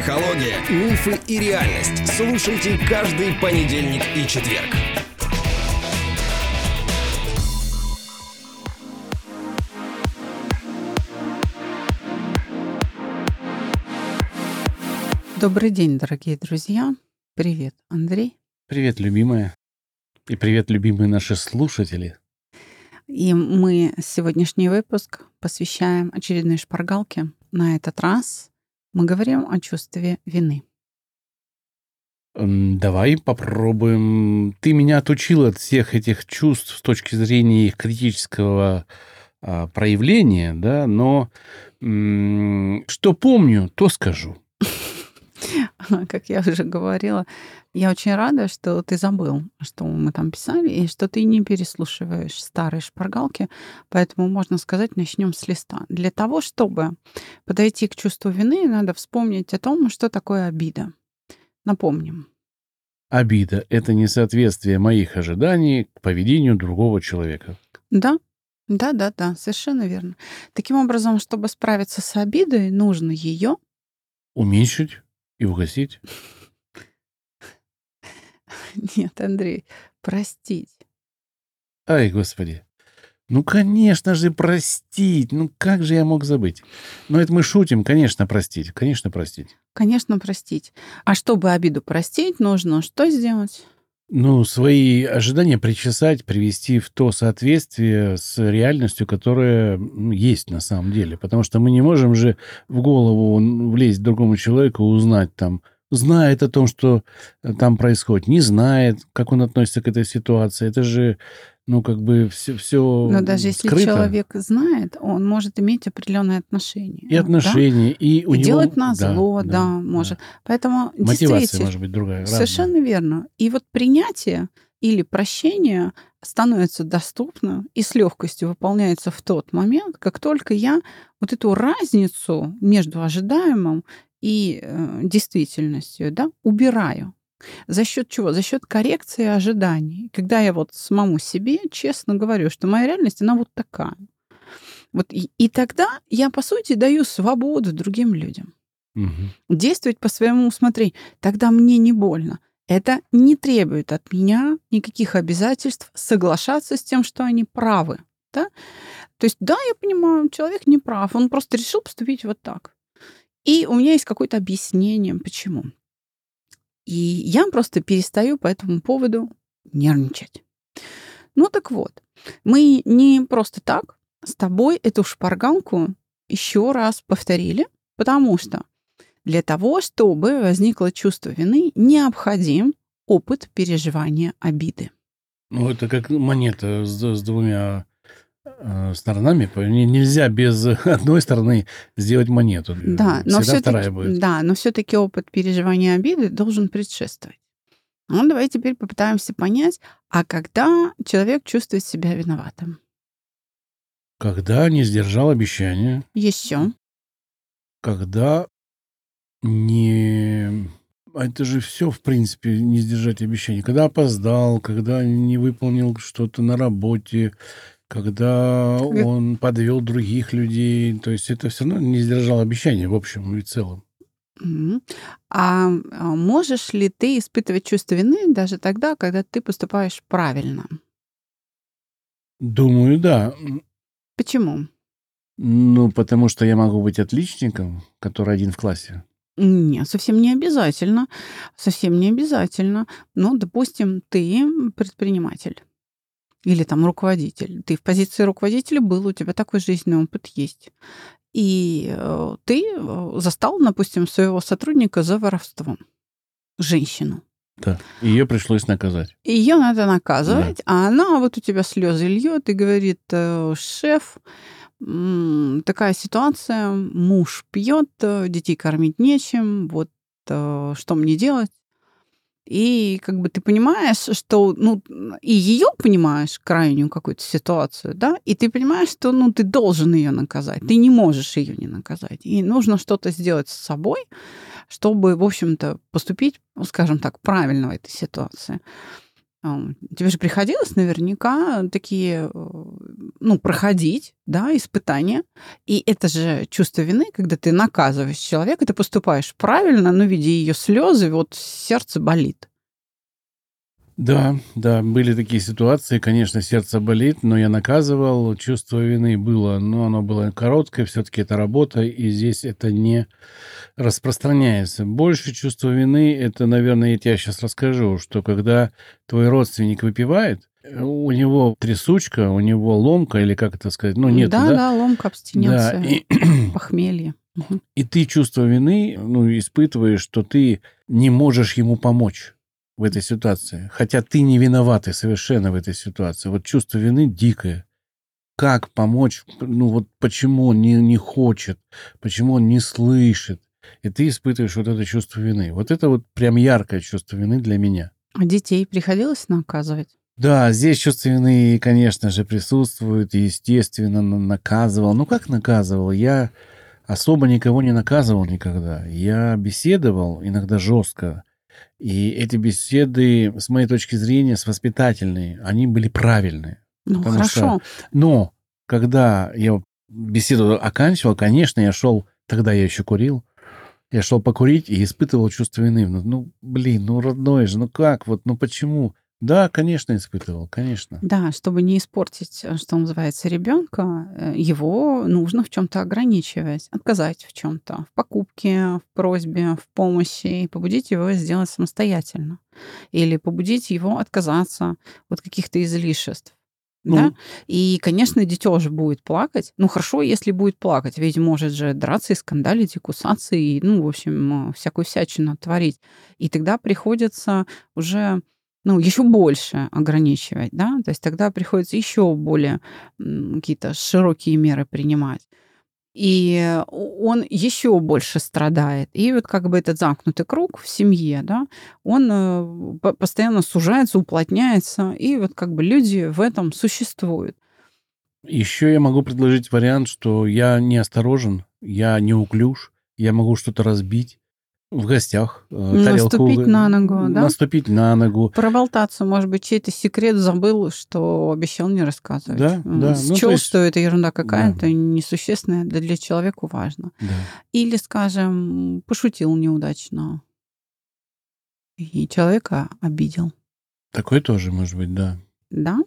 Психология, мифы и реальность. Слушайте каждый понедельник и четверг. Добрый день, дорогие друзья. Привет, Андрей. Привет, любимая. И привет, любимые наши слушатели. И мы сегодняшний выпуск посвящаем очередной шпаргалке. На этот раз мы говорим о чувстве вины. Давай попробуем. Ты меня отучил от всех этих чувств с точки зрения их критического а, проявления, да, но что помню, то скажу. Как я уже говорила, я очень рада, что ты забыл, что мы там писали, и что ты не переслушиваешь старые шпаргалки. Поэтому, можно сказать, начнем с листа. Для того, чтобы подойти к чувству вины, надо вспомнить о том, что такое обида. Напомним. Обида — это несоответствие моих ожиданий к поведению другого человека. Да, да, да, да, совершенно верно. Таким образом, чтобы справиться с обидой, нужно ее уменьшить и угасить? Нет, Андрей, простить. Ай, господи. Ну, конечно же, простить. Ну, как же я мог забыть? Ну, это мы шутим. Конечно, простить. Конечно, простить. Конечно, простить. А чтобы обиду простить, нужно что сделать? Ну, свои ожидания причесать, привести в то соответствие с реальностью, которая есть на самом деле. Потому что мы не можем же в голову влезть другому человеку, узнать там, знает о том, что э, там происходит, не знает, как он относится к этой ситуации. Это же, ну, как бы все, все Но даже скрыто. если человек знает, он может иметь определенное отношение. И отношения, да? и у и него... делать на зло, да, да, да может. Да. Поэтому Мотивация может быть другая. Совершенно разная. верно. И вот принятие или прощение становится доступно и с легкостью выполняется в тот момент, как только я вот эту разницу между ожидаемым и э, действительностью, да, убираю. За счет чего? За счет коррекции ожиданий. Когда я вот самому себе честно говорю, что моя реальность, она вот такая. Вот и, и тогда я, по сути, даю свободу другим людям. Угу. Действовать по своему усмотрению. Тогда мне не больно. Это не требует от меня никаких обязательств соглашаться с тем, что они правы. Да? То есть, да, я понимаю, человек не прав, он просто решил поступить вот так. И у меня есть какое-то объяснение, почему. И я просто перестаю по этому поводу нервничать. Ну так вот, мы не просто так с тобой эту шпарганку еще раз повторили, потому что для того, чтобы возникло чувство вины, необходим опыт переживания обиды. Ну, это как монета с, с двумя сторонами. Нельзя без одной стороны сделать монету. Да, но Всегда вторая будет. Да, но все-таки опыт переживания обиды должен предшествовать. Ну, давай теперь попытаемся понять, а когда человек чувствует себя виноватым? Когда не сдержал обещания. Еще. Когда не... А это же все, в принципе, не сдержать обещания. Когда опоздал, когда не выполнил что-то на работе, когда он подвел других людей. То есть это все равно не сдержал обещания в общем и целом. А, а можешь ли ты испытывать чувство вины даже тогда, когда ты поступаешь правильно? Думаю, да. Почему? Ну, потому что я могу быть отличником, который один в классе. Нет, совсем не обязательно. Совсем не обязательно. Ну, допустим, ты предприниматель или там руководитель. Ты в позиции руководителя был, у тебя такой жизненный опыт есть. И э, ты э, застал, допустим, своего сотрудника за воровством. Женщину. Да. Ее пришлось наказать. Ее надо наказывать, да. а она вот у тебя слезы льет и говорит, э, шеф, такая ситуация, муж пьет, детей кормить нечем, вот что мне делать? И как бы ты понимаешь, что, ну, и ее понимаешь, крайнюю какую-то ситуацию, да, и ты понимаешь, что, ну, ты должен ее наказать, ты не можешь ее не наказать. И нужно что-то сделать с собой, чтобы, в общем-то, поступить, ну, скажем так, правильно в этой ситуации. Тебе же приходилось наверняка такие, э, ну, проходить, да, испытания. И это же чувство вины, когда ты наказываешь человека, ты поступаешь правильно, но видя ее слезы, вот сердце болит. Да, да, были такие ситуации, конечно, сердце болит, но я наказывал, чувство вины было, но оно было короткое, все-таки это работа, и здесь это не распространяется. Больше чувство вины, это, наверное, я тебе сейчас расскажу, что когда твой родственник выпивает, у него трясучка, у него ломка, или как это сказать, ну, нет, да, да? да, ломка, Да, абстиненция, и, похмелье. И ты чувство вины, ну, испытываешь, что ты не можешь ему помочь в этой ситуации. Хотя ты не виноватый совершенно в этой ситуации. Вот чувство вины дикое. Как помочь? Ну вот почему он не, не хочет? Почему он не слышит? И ты испытываешь вот это чувство вины. Вот это вот прям яркое чувство вины для меня. А детей приходилось наказывать? Да, здесь чувство вины, конечно же, присутствует. и, Естественно, на- наказывал. Ну, как наказывал? Я особо никого не наказывал никогда. Я беседовал иногда жестко. И эти беседы, с моей точки зрения, с воспитательные, они были правильные. Ну, хорошо. Но когда я беседу оканчивал, конечно, я шел, тогда я еще курил, я шел покурить и испытывал чувство вины. Ну, ну, блин, ну, родной же, ну как, вот, ну почему? Да, конечно, испытывал, конечно. Да, чтобы не испортить, э, что называется, ребенка, его нужно в чем-то ограничивать, отказать в чем-то, в покупке, в просьбе, в помощи, и побудить его сделать самостоятельно. Или побудить его отказаться от каких-то излишеств. Ну. Да? И, конечно, дитё же будет плакать. Ну, хорошо, если будет плакать, ведь может же драться и скандалить, и кусаться, и, ну, в общем, э, всякую всячину творить. И тогда приходится уже ну, еще больше ограничивать, да, то есть тогда приходится еще более какие-то широкие меры принимать. И он еще больше страдает. И вот как бы этот замкнутый круг в семье, да, он э, по- постоянно сужается, уплотняется, и вот как бы люди в этом существуют. Еще я могу предложить вариант, что я неосторожен, я неуклюж, я могу что-то разбить в гостях. э, тарелку, Наступить на ногу, да? Наступить на ногу. Проболтаться, может быть, чей-то секрет забыл, что обещал не рассказывать. Да, да. Ну, Счел, есть- что это ерунда какая-то, несущественная, да для человека важно. Да. Или, скажем, пошутил неудачно. И человека обидел. Такое тоже может быть, да. Да?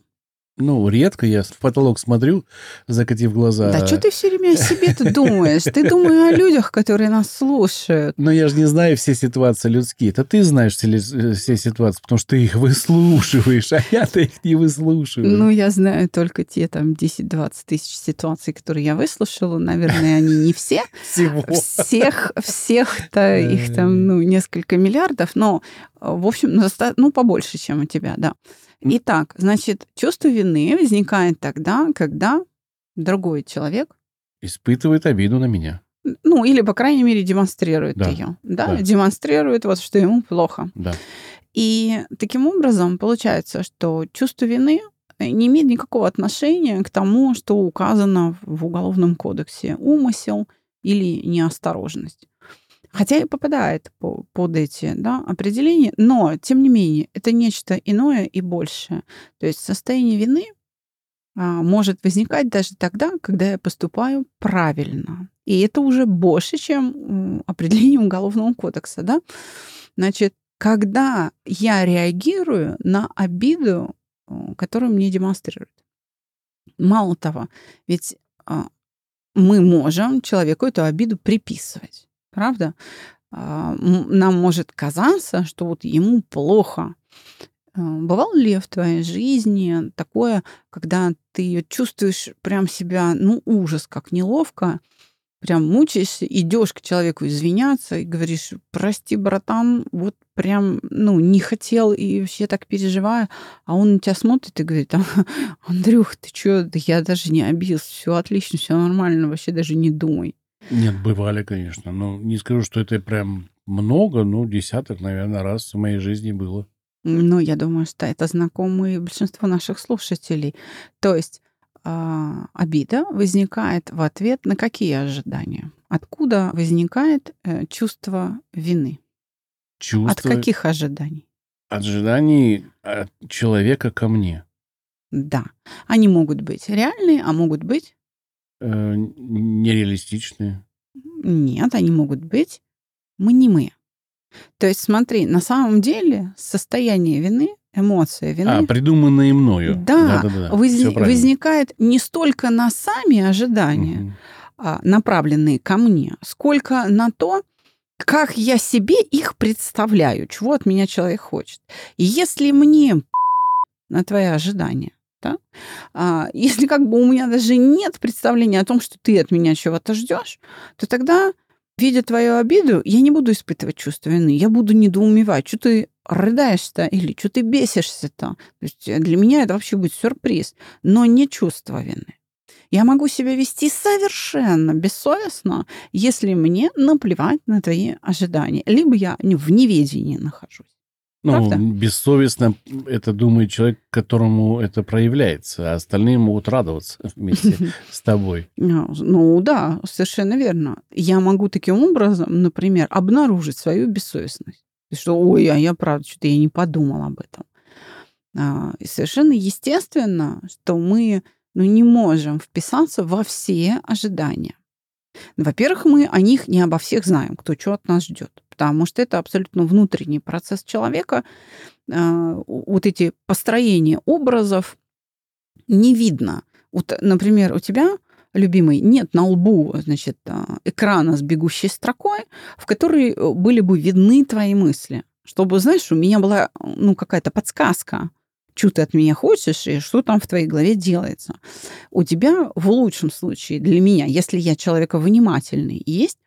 Ну, редко я в потолок смотрю, закатив глаза. Да что ты все время о себе-то думаешь? Ты думаешь о людях, которые нас слушают. Но я же не знаю все ситуации людские. Это ты знаешь все, ли- все ситуации, потому что ты их выслушиваешь, а я-то их не выслушиваю. Ну, я знаю только те там 10-20 тысяч ситуаций, которые я выслушала. Наверное, они не все. Всего. Всех, всех-то их там, ну, несколько миллиардов, но, э, в общем, ну, ну, побольше, чем у тебя, да. Итак, значит, чувство вины возникает тогда, когда другой человек, Испытывает обиду на меня. ну, или, по крайней мере, демонстрирует Да, ее, да, да. демонстрирует вот, что ему плохо. Да. И таким образом получается, что чувство вины э, не имеет никакого отношения к тому, что указано в Уголовном кодексе умысел или неосторожность. Хотя и попадает по- под эти да, определения, но, тем не менее, это нечто иное и большее. То есть состояние вины а, может возникать даже тогда, когда я поступаю правильно. И это уже больше, чем определение Уголовного кодекса. Да? Значит, когда я реагирую на обиду, э, которую мне демонстрируют. Мало того, ведь а, мы можем человеку эту обиду приписывать, правда? А, Нам может казаться, что вот ему плохо. А, Бывало ли в твоей жизни такое, когда ты чувствуешь прям себя, ну, ужас, как неловко, прям мучаешься, идешь к человеку извиняться и говоришь, прости, братан, вот прям, ну, не хотел и вообще так переживаю, а он на тебя смотрит и говорит, «А, Андрюх, ты чё, да я даже не обиделся, все отлично, все нормально, вообще даже не думай. Нет, бывали, конечно. Но не скажу, что это прям много, ну, десяток, наверное, раз в моей жизни было. Ну, я думаю, что это знакомо и большинству наших слушателей. То есть а, обида возникает в ответ на какие ожидания? Откуда возникает э, чувство вины? Чувство... От каких ожиданий? ожиданий от человека ко мне. Да. Они могут быть реальные, а могут быть... Э, нереалистичные. Нет, они могут быть мнимые. То есть смотри, на самом деле состояние вины, эмоция вины... А, придуманные мною. Да, Да-да-да, воз- всё правильно. возникает не столько на сами ожидания, а, направленные ко мне, сколько на то, как я себе их представляю, чего от меня человек хочет. И если мне на твои ожидания, да, а, если как бы у меня даже нет представления о том, что ты от меня чего-то ждешь, то тогда, видя твою обиду, я не буду испытывать чувство вины, я буду недоумевать, что ты рыдаешь-то или что ты бесишься-то. То есть э, для меня это вообще будет сюрприз, но не чувство вины. Я могу себя вести совершенно бессовестно, если мне наплевать на твои ожидания. Либо я в неведении нахожусь. Ну, Правда? бессовестно это думает человек, которому это проявляется, а остальные могут радоваться вместе с тобой. Ну ну да, совершенно верно. Я могу таким образом, например, обнаружить свою бессовестность. Что, ой, а я правда, что-то я не подумал об этом. А, И совершенно естественно, что мы ну, не можем вписаться во все ожидания. Во-первых, мы о них не обо всех знаем, кто что от нас ждет. Потому что это абсолютно внутренний процесс человека. У- Вот эти построения образов не видно. Вот, например, у тебя, любимый, нет на лбу значит, а, экрана с бегущей строкой, в которой э, были бы видны твои мысли. Чтобы, знаешь, у меня была ну, какая-то подсказка, что ты от меня хочешь и что там в твоей голове делается. У тебя в лучшем случае для меня, если я человека внимательный, есть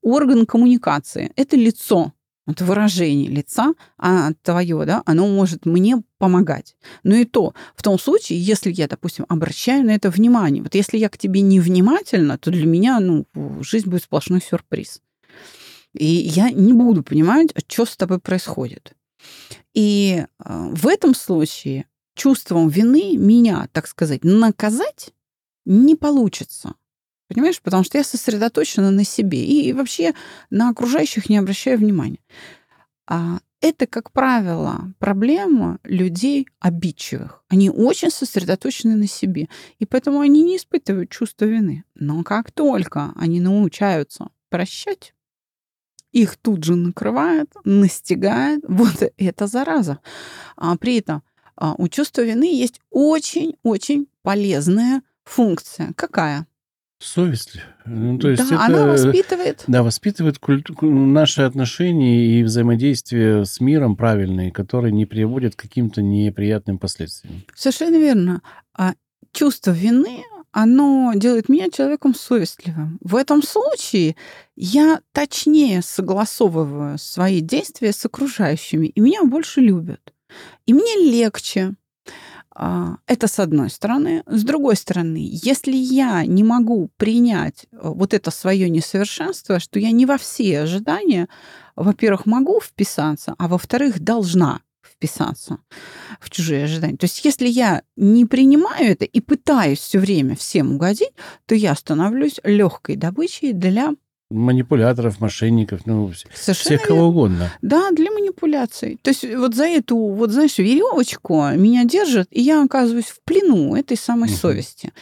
орган коммуникации. Это лицо, это выражение лица, а твое, да, оно может мне помогать. Но и то, в том случае, если я, допустим, обращаю на это внимание. Вот если я к тебе невнимательна, то для меня, ну, жизнь будет сплошной сюрприз. И я не буду понимать, что с тобой происходит. И э, в этом случае чувством вины меня, так сказать, наказать не получится. Понимаешь? Потому что я сосредоточена на себе и вообще на окружающих не обращаю внимания. А это, как правило, проблема людей обидчивых. Они очень сосредоточены на себе, и поэтому они не испытывают чувство вины. Но как только они научаются прощать, их тут же накрывает, настигает вот эта зараза. А при этом а, у чувства вины есть очень-очень полезная функция. Какая? Совесть. Ну, то есть да, это, она воспитывает. Да, воспитывает культу- ку- наши отношения и взаимодействие с миром правильные, которые не приводят к каким-то неприятным последствиям. Совершенно верно. А чувство вины, оно делает меня человеком совестливым. В этом случае я точнее согласовываю свои действия с окружающими, и меня больше любят. И мне легче. А, Это с одной стороны. С другой стороны, если я не могу принять э, вот это свое несовершенство, что я не во все ожидания, во-первых, могу вписаться, а во-вторых, должна вписаться в чужие ожидания. То есть если я не принимаю это и пытаюсь все время всем угодить, то я становлюсь легкой добычей для Манипуляторов, мошенников, ну, совершенно всех кого угодно. да, для манипуляций. То есть вот за эту, вот знаешь, веревочку меня держат, и я оказываюсь в плену этой самой Мгм. совести,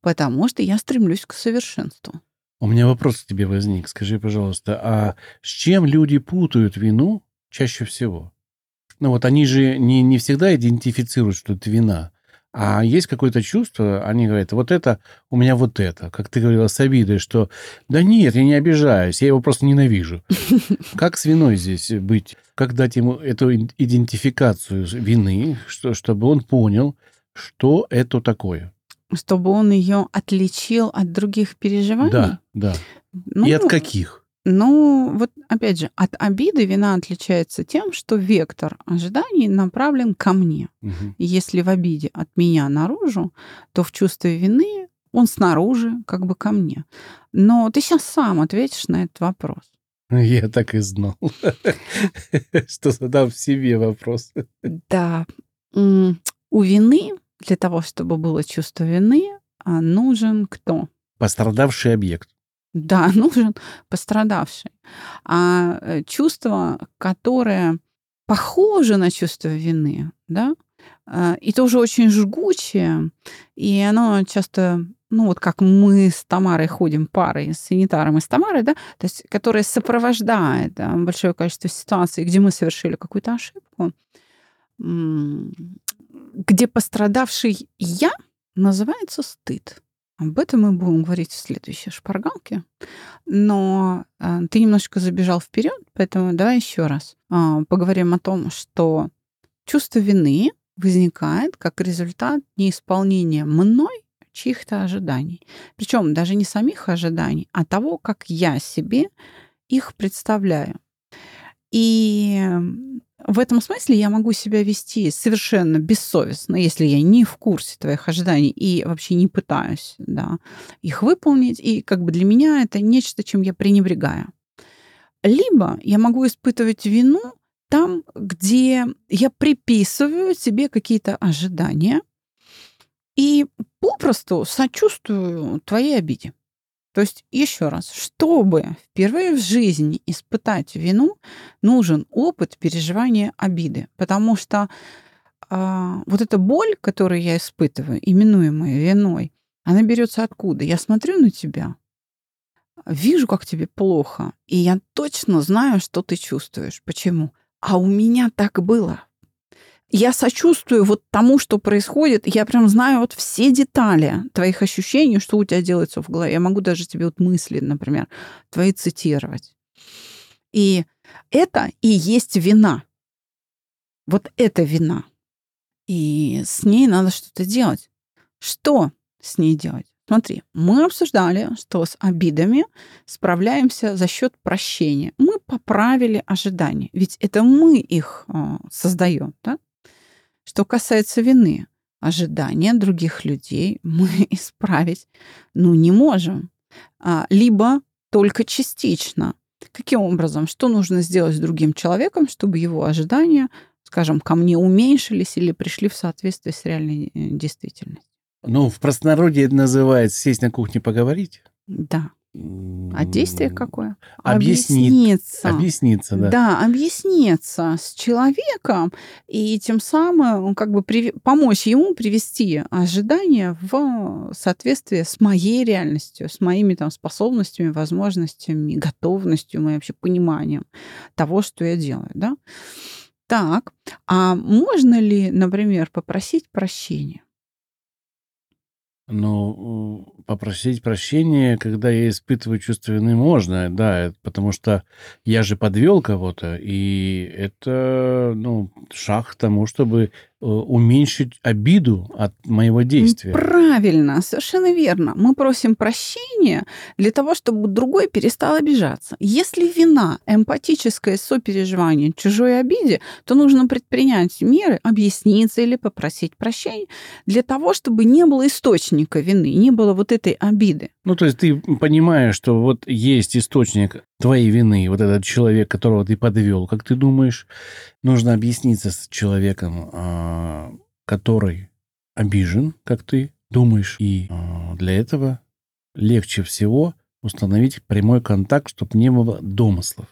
потому что я стремлюсь к совершенству. У меня вопрос к тебе возник. Скажи, пожалуйста, а с чем люди путают вину чаще всего? Ну вот они же не, не всегда идентифицируют, что это вина. А есть какое-то чувство, они говорят, вот это, у меня вот это. Как ты говорила с обидой, что да нет, я не обижаюсь, я его просто ненавижу. Как с виной здесь быть? Как дать ему эту ид- идентификацию вины, что, чтобы он понял, что это такое? Чтобы он ее отличил от других переживаний. Да, да. Ну, И от каких? Ну, вот опять же, от обиды вина отличается тем, что вектор ожиданий направлен ко мне. И если в обиде от меня наружу, то в чувстве вины он снаружи, как бы ко мне. Но ты сейчас сам ответишь на этот вопрос. Я так и знал, что задам себе вопрос. Да, у вины, для того, чтобы было чувство вины, а, нужен кто? Пострадавший объект. Да, нужен пострадавший. А э, чувство, которое похоже на чувство вины, да, а, и тоже очень жгучее, и оно часто, ну вот как мы с Тамарой ходим парой, с санитаром и с Тамарой, да, то есть, которая сопровождает да, большое количество ситуаций, где мы совершили какую-то ошибку, где пострадавший я называется стыд. Об этом мы будем говорить в следующей шпаргалке. Но э, ты немножко забежал вперед, поэтому давай еще раз э, поговорим о том, что чувство вины возникает как результат неисполнения мной чьих-то ожиданий. Причем даже не самих ожиданий, а того, как я себе их представляю. И в этом смысле я могу себя вести совершенно бессовестно, если я не в курсе твоих ожиданий и вообще не пытаюсь да, их выполнить. И как бы для меня это нечто, чем я пренебрегаю. Либо я могу испытывать вину там, где я приписываю себе какие-то ожидания и попросту сочувствую твоей обиде. То есть, еще раз, чтобы впервые в жизни испытать вину, нужен опыт переживания обиды. Потому что э, вот эта боль, которую я испытываю, именуемая виной, она берется откуда? Я смотрю на тебя, вижу, как тебе плохо, и я точно знаю, что ты чувствуешь. Почему? А у меня так было я сочувствую вот тому, что происходит. Я прям знаю вот все детали твоих ощущений, что у тебя делается в голове. Я могу даже тебе вот мысли, например, твои цитировать. И это и есть вина. Вот это вина. И с ней надо что-то делать. Что с ней делать? Смотри, мы обсуждали, что с обидами справляемся за счет прощения. Мы поправили ожидания, ведь это мы их э, создаем, да? Что касается вины, ожидания других людей мы исправить ну, не можем. А, либо только частично. Каким образом? Что нужно сделать с другим человеком, чтобы его ожидания, скажем, ко мне уменьшились или пришли в соответствие с реальной э, действительностью? Ну, в простонародье это называется сесть на кухне поговорить. Да. А действие какое? Объяснит, объясниться. Объясниться, да. Да, объясниться с человеком и тем самым как бы при, помочь ему привести ожидания в соответствие с моей реальностью, с моими там способностями, возможностями, готовностью, моим вообще пониманием того, что я делаю, да. Так, а можно ли, например, попросить прощения? Ну, попросить прощения, когда я испытываю чувство вины, можно, да, потому что я же подвел кого-то, и это, ну, шаг к тому, чтобы уменьшить обиду от моего действия. Правильно, совершенно верно. Мы просим прощения для того, чтобы другой перестал обижаться. Если вина, эмпатическое сопереживание чужой обиде, то нужно предпринять меры, объясниться или попросить прощения для того, чтобы не было источника вины, не было вот этой обиды. Ну, то есть ты понимаешь, что вот есть источник твоей вины, вот этот человек, которого ты подвел, как ты думаешь, нужно объясниться с человеком, а, который обижен, как ты думаешь, и а, для этого легче всего установить прямой контакт, чтобы не было домыслов.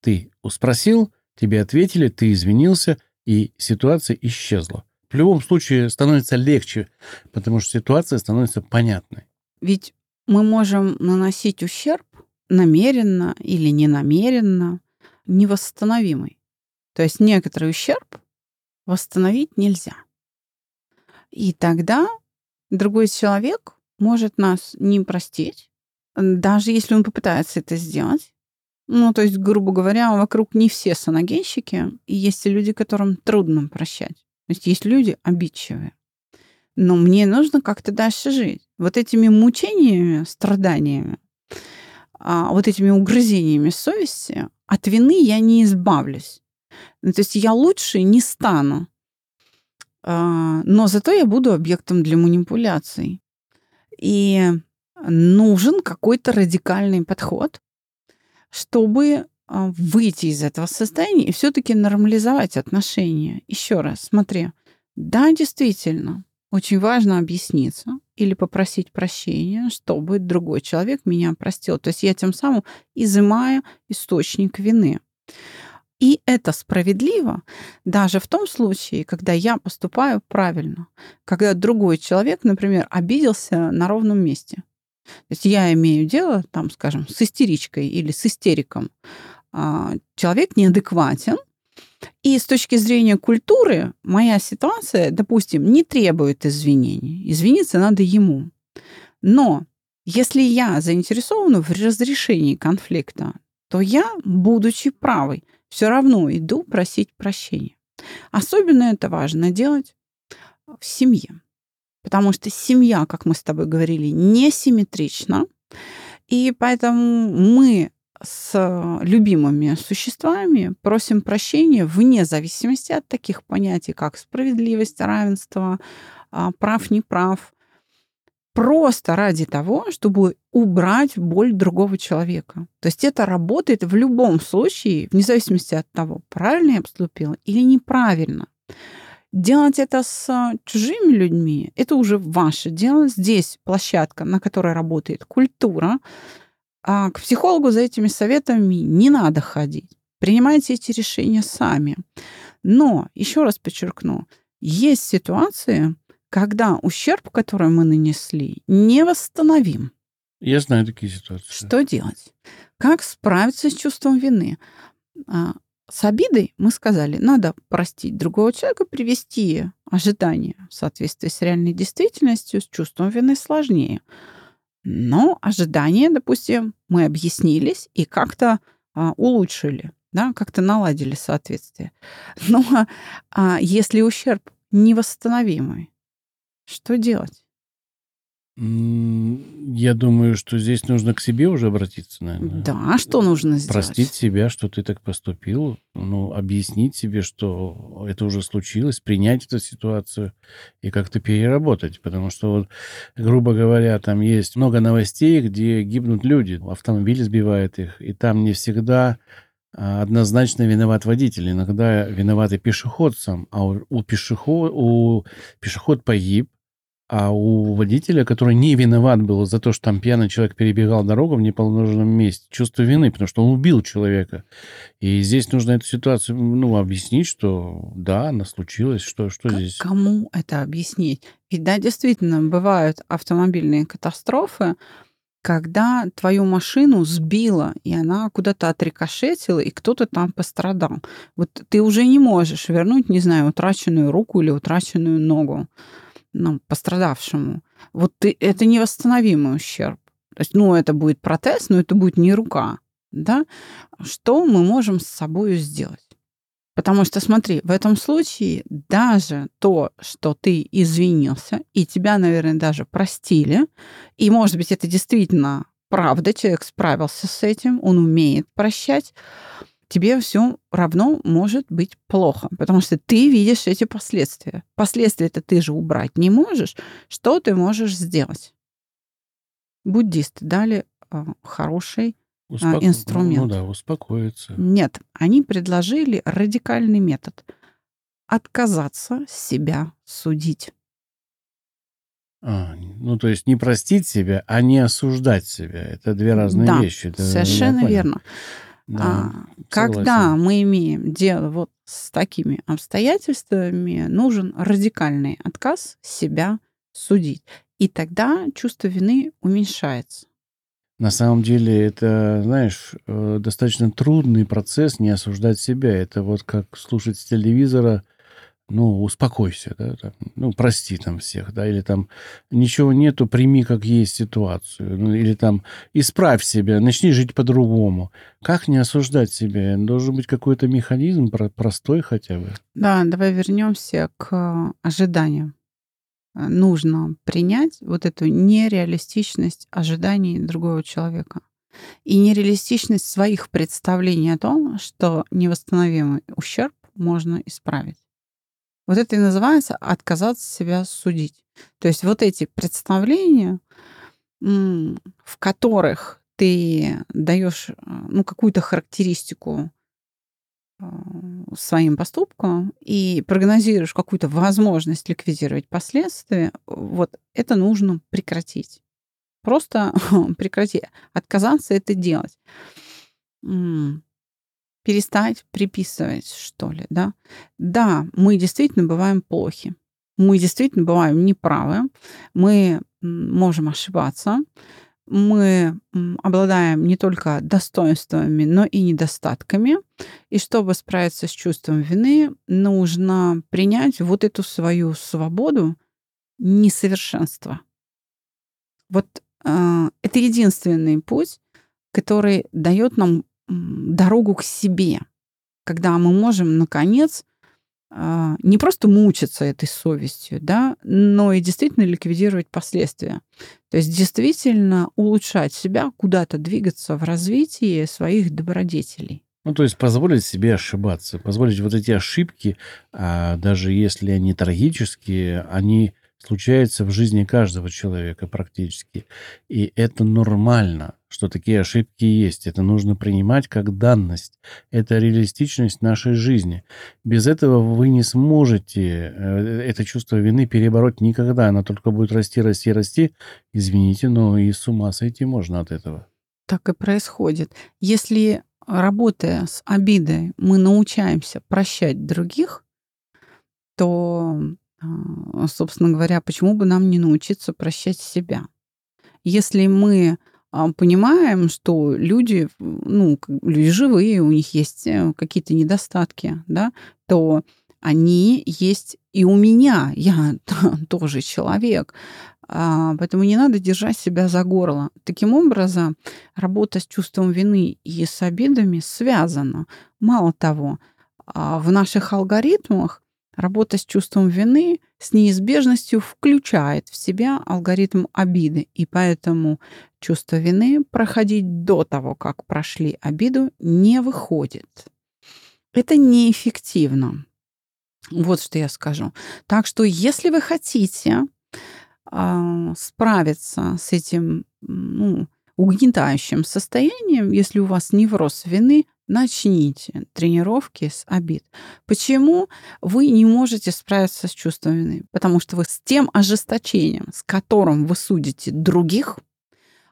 Ты спросил, тебе ответили, ты извинился, и ситуация исчезла. В любом случае становится легче, потому что ситуация становится понятной. Ведь мы можем наносить ущерб намеренно или ненамеренно невосстановимый. То есть некоторый ущерб восстановить нельзя. И тогда другой человек может нас не простить, даже если он попытается это сделать. Ну, то есть, грубо говоря, вокруг не все саногенщики, и есть люди, которым трудно прощать. То есть есть люди обидчивые. Но мне нужно как-то дальше жить. Вот этими мучениями, страданиями, а, вот этими угрызениями совести от вины я не избавлюсь. Ну, то есть я лучше не стану. А, но зато я буду объектом для манипуляций. И нужен какой-то радикальный подход, чтобы а, выйти из этого состояния и все-таки нормализовать отношения. Еще раз, смотри. Да, действительно, очень важно объясниться или попросить прощения, чтобы другой человек меня простил. То есть я тем самым изымаю источник вины. И это справедливо даже в том случае, когда я поступаю правильно, когда другой человек, например, обиделся на ровном месте. То есть я имею дело, там, скажем, с истеричкой или с истериком. А, человек неадекватен, и с точки зрения культуры моя ситуация, допустим, не требует извинений. Извиниться надо ему. Но если я заинтересована в разрешении конфликта, то я, будучи правой, все равно иду просить прощения. Особенно это важно делать в семье. Потому что семья, как мы с тобой говорили, несимметрична. И поэтому мы с любимыми существами просим прощения вне зависимости от таких понятий, как справедливость, равенство, а, прав, неправ, просто ради того, чтобы убрать боль другого человека. То есть это работает в любом случае, вне зависимости от того, правильно я поступила или неправильно. Делать это с чужими людьми, это уже ваше дело. Здесь площадка, на которой работает культура. А к психологу за этими советами не надо ходить. Принимайте эти решения сами. Но, еще раз подчеркну, есть ситуации, когда ущерб, который мы нанесли, не восстановим. Я знаю такие ситуации. Что делать? Как справиться с чувством вины? А, с обидой мы сказали, надо простить другого человека, привести ожидания в соответствии с реальной действительностью, с чувством вины сложнее. Но ожидания, допустим, мы объяснились и как-то а, улучшили, да, как-то наладили соответствие. Но а, если ущерб невосстановимый, что делать? Я думаю, что здесь нужно к себе уже обратиться, наверное. Да, что нужно сделать? Простить себя, что ты так поступил, ну, объяснить себе, что это уже случилось, принять эту ситуацию и как-то переработать. Потому что, вот, грубо говоря, там есть много новостей, где гибнут люди, автомобиль сбивает их, и там не всегда а, однозначно виноват водитель. Иногда виноват пешеход сам, а у, у, пешеход, у пешеход погиб, а у водителя, который не виноват был за то, что там пьяный человек перебегал дорогу в неположенном месте, чувство вины, потому что он убил человека. И здесь нужно эту ситуацию ну, объяснить, что да, она случилась, что, что К- здесь. Кому это объяснить? Ведь да, действительно, бывают автомобильные катастрофы, когда твою машину сбило, и она куда-то отрикошетила, и кто-то там пострадал. Вот ты уже не можешь вернуть, не знаю, утраченную руку или утраченную ногу ну, пострадавшему. Вот ты, это невосстановимый ущерб. То есть, ну, это будет протез, но это будет не рука. Да? Что мы можем с собой сделать? Потому что, смотри, в этом случае даже то, что ты извинился, и тебя, наверное, даже простили, и, может быть, это действительно правда, человек справился с этим, он умеет прощать, тебе все равно может быть плохо, потому что ты видишь эти последствия. Последствия-то ты же убрать не можешь. Что ты можешь сделать? Буддисты дали э, хороший Успоко- инструмент. Ну да, успокоиться. Нет, они предложили радикальный метод. Отказаться себя судить. А, ну, то есть не простить себя, а не осуждать себя. Это две разные Да, вещи. Это Совершенно верно. Да, А, когда мы имеем дело вот с такими обстоятельствами, нужен радикальный отказ себя судить. И тогда чувство вины уменьшается. На самом деле это, знаешь, э, достаточно трудный процесс не осуждать себя. Это вот как слушать с телевизора, ну, успокойся, да, там, ну, прости там всех, да, или там ничего нету, прими как есть ситуацию, ну, или там исправь себя, начни жить по-другому. Как не осуждать себя? Должен быть какой-то механизм про- простой хотя бы. Да, давай вернемся к ожиданиям. Э, Нужно принять вот эту нереалистичность ожиданий другого человека и нереалистичность своих представлений о том, что невосстановимый ущерб можно исправить. Вот это и называется отказаться себя судить. То есть вот эти представления, в которых ты даешь э, ну, какую-то характеристику э, своим поступкам и прогнозируешь какую-то возможность ликвидировать последствия, вот это нужно прекратить. Просто прекрати. Отказаться это делать. Перестать приписывать, что ли, да. Да, мы действительно бываем плохи. Мы действительно бываем неправы. Мы можем ошибаться. Мы обладаем не только достоинствами, но и недостатками. И чтобы справиться с чувством вины, нужно принять вот эту свою свободу несовершенства. Вот э, это единственный путь, который дает нам дорогу к себе, когда мы можем, наконец, а, не просто мучиться этой совестью, да, но и действительно ликвидировать последствия. То есть действительно улучшать себя, куда-то двигаться в развитии своих добродетелей. Ну, то есть позволить себе ошибаться, позволить вот эти ошибки, а, даже если они трагические, они случаются в жизни каждого человека практически. И это нормально, что такие ошибки есть. Это нужно принимать как данность. Это реалистичность нашей жизни. Без этого вы не сможете э, это чувство вины перебороть никогда. Оно только будет расти, расти, расти. Извините, но и с ума сойти можно от этого. Так и происходит. Если, работая с обидой, мы научаемся прощать других, то собственно говоря, почему бы нам не научиться прощать себя? Если мы а, понимаем, что люди, ну, люди живые, у них есть э, какие-то недостатки, да, то они есть и у меня. Я тоже человек. А, поэтому не надо держать себя за горло. Таким образом, работа с чувством вины и с обидами связана. Мало того, в наших алгоритмах Работа с чувством вины с неизбежностью включает в себя алгоритм обиды, и поэтому чувство вины проходить до того, как прошли обиду, не выходит. Это неэффективно. Вот что я скажу. Так что если вы хотите э, справиться с этим ну, угнетающим состоянием, если у вас невроз вины, Начните тренировки с обид. Почему вы не можете справиться с чувством вины? Потому что вы с тем ожесточением, с которым вы судите других,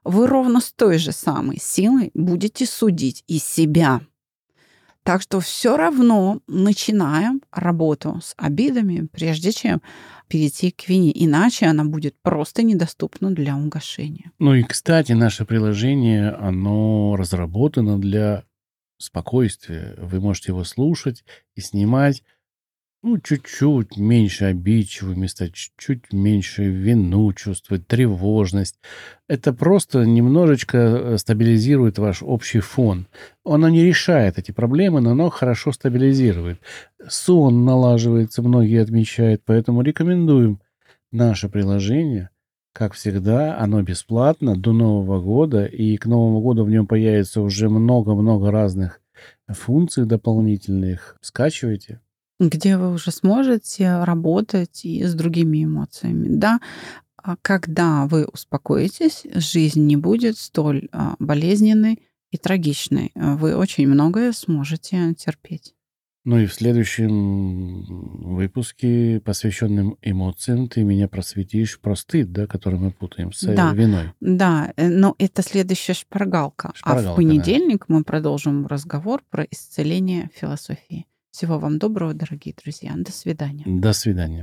вы ровно с той же самой силой будете судить и себя. Так что все равно начинаем работу с обидами, прежде чем перейти к вине. Иначе она будет просто недоступна для угошения. Ну и, кстати, наше приложение, оно разработано для спокойствие. Вы можете его слушать и снимать, ну, чуть-чуть меньше обидчивыми стать, чуть-чуть меньше вину чувствовать, тревожность. Это просто немножечко э, стабилизирует ваш общий фон. Оно не решает эти проблемы, но оно хорошо стабилизирует. Сон налаживается, многие отмечают, поэтому рекомендуем наше приложение – как всегда, оно бесплатно до Нового года, и к Новому году в нем появится уже много-много разных функций дополнительных. Скачивайте. Где вы уже сможете работать и с другими эмоциями. Да, а когда вы успокоитесь, жизнь не будет столь а, болезненной и трагичной. Вы очень многое сможете терпеть. Ну и в следующем выпуске, посвященном эмоциям, ты меня просветишь про стыд, да, который мы путаем с да, виной. Да, э, но это следующая шпаргалка. шпаргалка а в понедельник да. мы продолжим разговор про исцеление философии. Всего вам доброго, дорогие друзья. До свидания. До свидания.